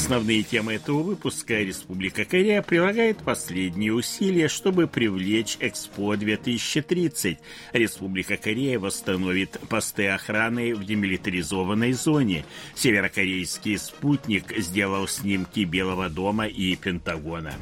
Основные темы этого выпуска Республика Корея прилагает последние усилия, чтобы привлечь Экспо 2030. Республика Корея восстановит посты охраны в демилитаризованной зоне. Северокорейский спутник сделал снимки Белого дома и Пентагона.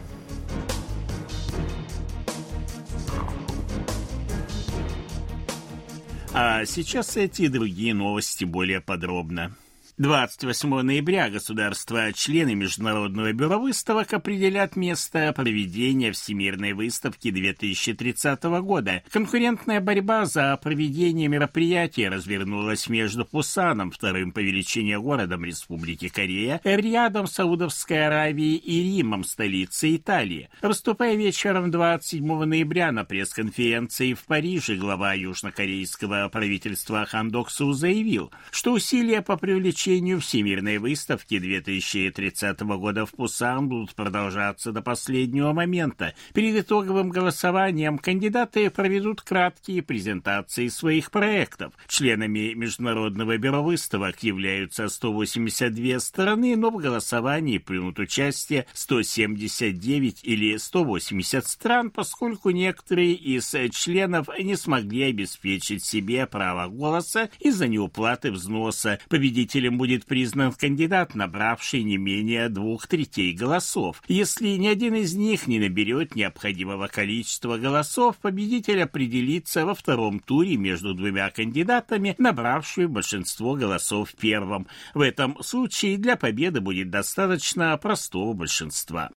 А сейчас эти и другие новости более подробно. 28 ноября государства-члены Международного бюро выставок определят место проведения Всемирной выставки 2030 года. Конкурентная борьба за проведение мероприятия развернулась между Пусаном, вторым по величине городом Республики Корея, Рядом Саудовской Аравии и Римом, столицей Италии. Выступая вечером 27 ноября на пресс-конференции в Париже, глава южнокорейского правительства Хандоксу заявил, что усилия по привлечению посещению Всемирной выставки 2030 года в Пусан будут продолжаться до последнего момента. Перед итоговым голосованием кандидаты проведут краткие презентации своих проектов. Членами Международного бюро выставок являются 182 страны, но в голосовании примут участие 179 или 180 стран, поскольку некоторые из членов не смогли обеспечить себе право голоса из-за неуплаты взноса. Победителем будет признан кандидат, набравший не менее двух третей голосов. Если ни один из них не наберет необходимого количества голосов, победитель определится во втором туре между двумя кандидатами, набравшими большинство голосов в первом. В этом случае для победы будет достаточно простого большинства.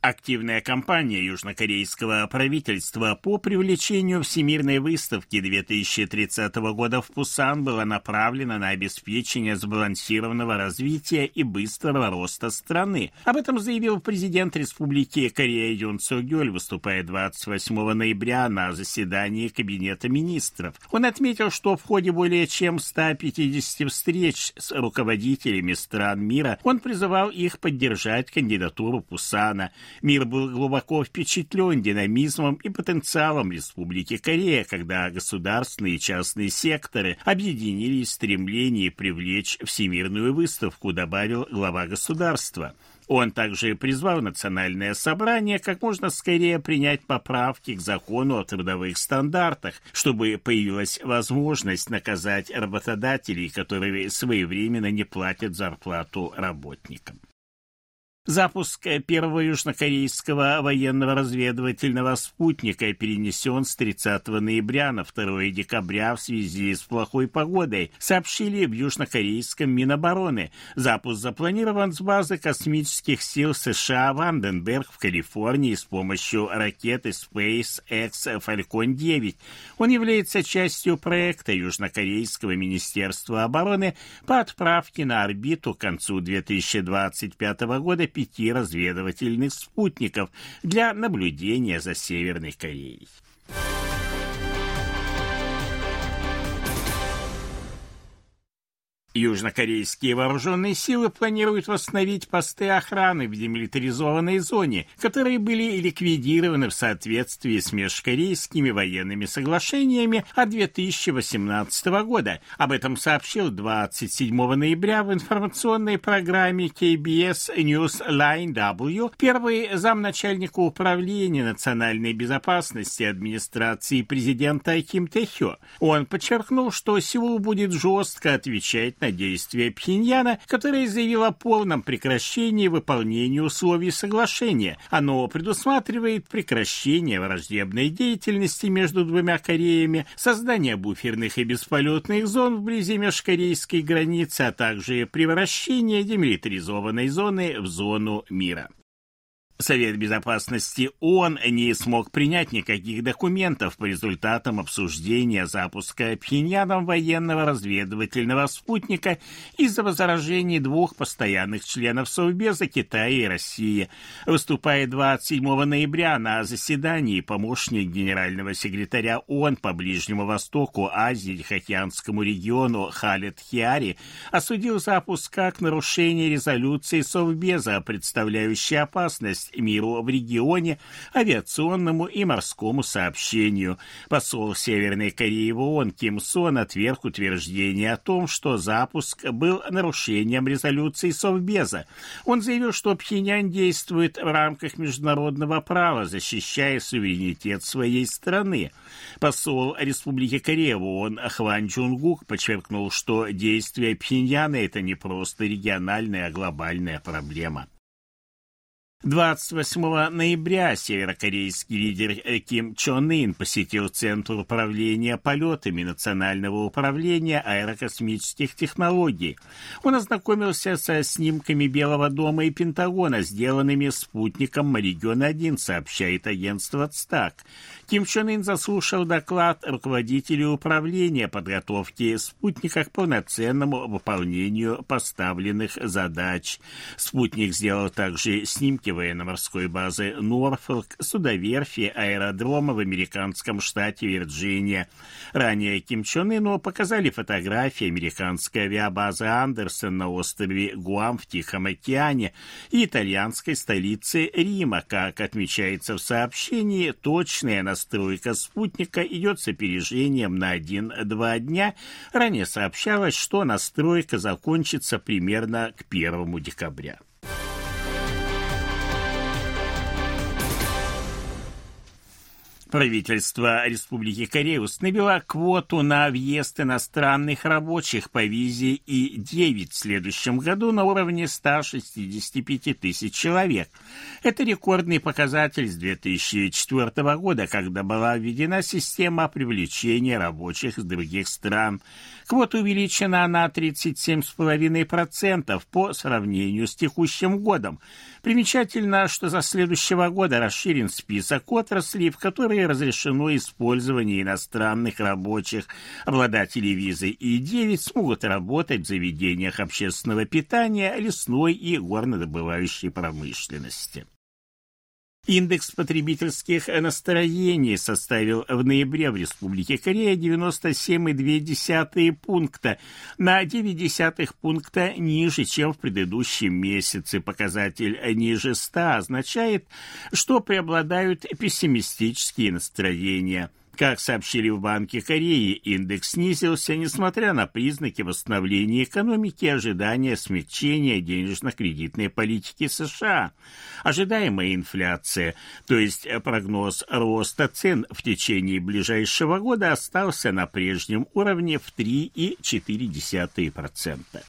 Активная кампания южнокорейского правительства по привлечению Всемирной выставки 2030 года в Пусан была направлена на обеспечение сбалансированного развития и быстрого роста страны. Об этом заявил президент Республики Корея Юн Согёль, выступая 28 ноября на заседании Кабинета министров. Он отметил, что в ходе более чем 150 встреч с руководителями стран мира он призывал их поддержать кандидатуру Пусана – Мир был глубоко впечатлен динамизмом и потенциалом Республики Корея, когда государственные и частные секторы объединились в стремлении привлечь всемирную выставку, добавил глава государства. Он также призвал Национальное собрание как можно скорее принять поправки к закону о трудовых стандартах, чтобы появилась возможность наказать работодателей, которые своевременно не платят зарплату работникам. Запуск первого южнокорейского военного разведывательного спутника перенесен с 30 ноября на 2 декабря в связи с плохой погодой, сообщили в южнокорейском Минобороны. Запуск запланирован с базы космических сил США Ванденберг в Калифорнии с помощью ракеты SpaceX Falcon 9. Он является частью проекта Южнокорейского Министерства обороны по отправке на орбиту к концу 2025 года пяти разведывательных спутников для наблюдения за Северной Кореей. Южнокорейские вооруженные силы планируют восстановить посты охраны в демилитаризованной зоне, которые были ликвидированы в соответствии с межкорейскими военными соглашениями от 2018 года. Об этом сообщил 27 ноября в информационной программе KBS News Line W первый замначальника управления национальной безопасности администрации президента Ким Тэхё. Он подчеркнул, что Сеул будет жестко отвечать на на действия Пхеньяна, которое заявило о полном прекращении выполнения условий соглашения. Оно предусматривает прекращение враждебной деятельности между двумя Кореями, создание буферных и бесполетных зон вблизи межкорейской границы, а также превращение демилитаризованной зоны в зону мира. Совет Безопасности ООН не смог принять никаких документов по результатам обсуждения запуска Пхеньяном военного разведывательного спутника из-за возражений двух постоянных членов Совбеза Китая и России. Выступая 27 ноября на заседании, помощник генерального секретаря ООН по Ближнему Востоку, Азии и Тихоокеанскому региону Халет Хиари осудил запуск как нарушение резолюции Совбеза, представляющей опасность опасность миру в регионе, авиационному и морскому сообщению. Посол Северной Кореи в Ким Сон отверг утверждение о том, что запуск был нарушением резолюции Совбеза. Он заявил, что Пхеньян действует в рамках международного права, защищая суверенитет своей страны. Посол Республики Корея в ООН Хван Чунгук подчеркнул, что действия Пхеньяна – это не просто региональная, а глобальная проблема. 28 ноября северокорейский лидер Ким Чон Ын посетил Центр управления полетами Национального управления аэрокосмических технологий. Он ознакомился со снимками Белого дома и Пентагона, сделанными спутником Маригион-1, сообщает агентство ЦТАК. Ким Чон Ын заслушал доклад руководителя управления подготовки спутника к полноценному выполнению поставленных задач. Спутник сделал также снимки снимки военно-морской базы Норфолк, судоверфи, аэродрома в американском штате Вирджиния. Ранее Ким Чон Ыну показали фотографии американской авиабазы Андерсон на острове Гуам в Тихом океане и итальянской столицы Рима. Как отмечается в сообщении, точная настройка спутника идет с опережением на 1-2 дня. Ранее сообщалось, что настройка закончится примерно к 1 декабря. Правительство Республики Корея установило квоту на въезд иностранных рабочих по визе И-9 в следующем году на уровне 165 тысяч человек. Это рекордный показатель с 2004 года, когда была введена система привлечения рабочих из других стран. Квота увеличена на 37,5% по сравнению с текущим годом. Примечательно, что за следующего года расширен список отраслей, в которые разрешено использование иностранных рабочих. Обладатели визы И-9 смогут работать в заведениях общественного питания, лесной и горнодобывающей промышленности. Индекс потребительских настроений составил в ноябре в Республике Корея 97,2 пункта, на 0,9 пункта ниже, чем в предыдущем месяце. Показатель ниже 100 означает, что преобладают пессимистические настроения. Как сообщили в Банке Кореи, индекс снизился, несмотря на признаки восстановления экономики и ожидания смягчения денежно-кредитной политики США. Ожидаемая инфляция, то есть прогноз роста цен в течение ближайшего года остался на прежнем уровне в 3,4%.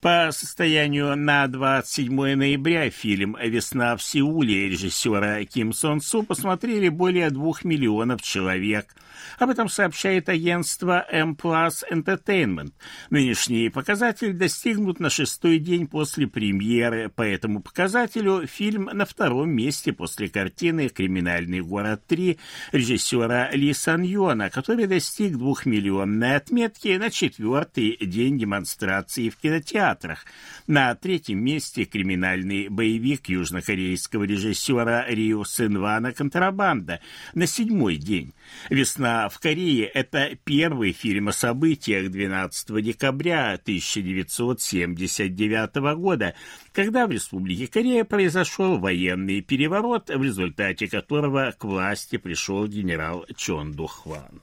По состоянию на 27 ноября фильм «Весна в Сеуле» режиссера Ким Сон Су посмотрели более двух миллионов человек. Об этом сообщает агентство M Plus Entertainment. Нынешний показатель достигнут на шестой день после премьеры. По этому показателю фильм на втором месте после картины «Криминальный город 3» режиссера Ли Сан Йона, который достиг двухмиллионной отметки на четвертый день демонстрации в кинотеатре театрах. На третьем месте криминальный боевик южнокорейского режиссера Рио Синвана «Контрабанда» на седьмой день. «Весна в Корее» — это первый фильм о событиях 12 декабря 1979 года, когда в Республике Корея произошел военный переворот, в результате которого к власти пришел генерал Чон Духван.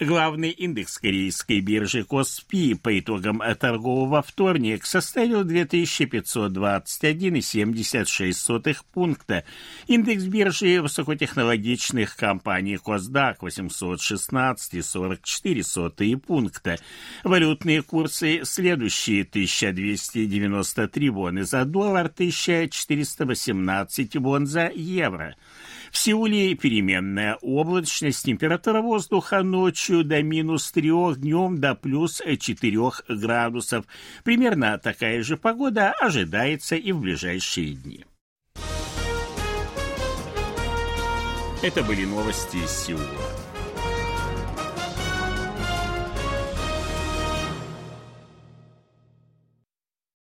Главный индекс корейской биржи Коспи по итогам торгового вторник составил 2521,76 пункта. Индекс биржи высокотехнологичных компаний Косдак 816,44 пункта. Валютные курсы следующие 1293 воны за доллар, 1418 вон за евро. В Сеуле переменная облачность, температура воздуха ночью до минус 3, днем до плюс 4 градусов. Примерно такая же погода ожидается и в ближайшие дни. Это были новости из Сеула.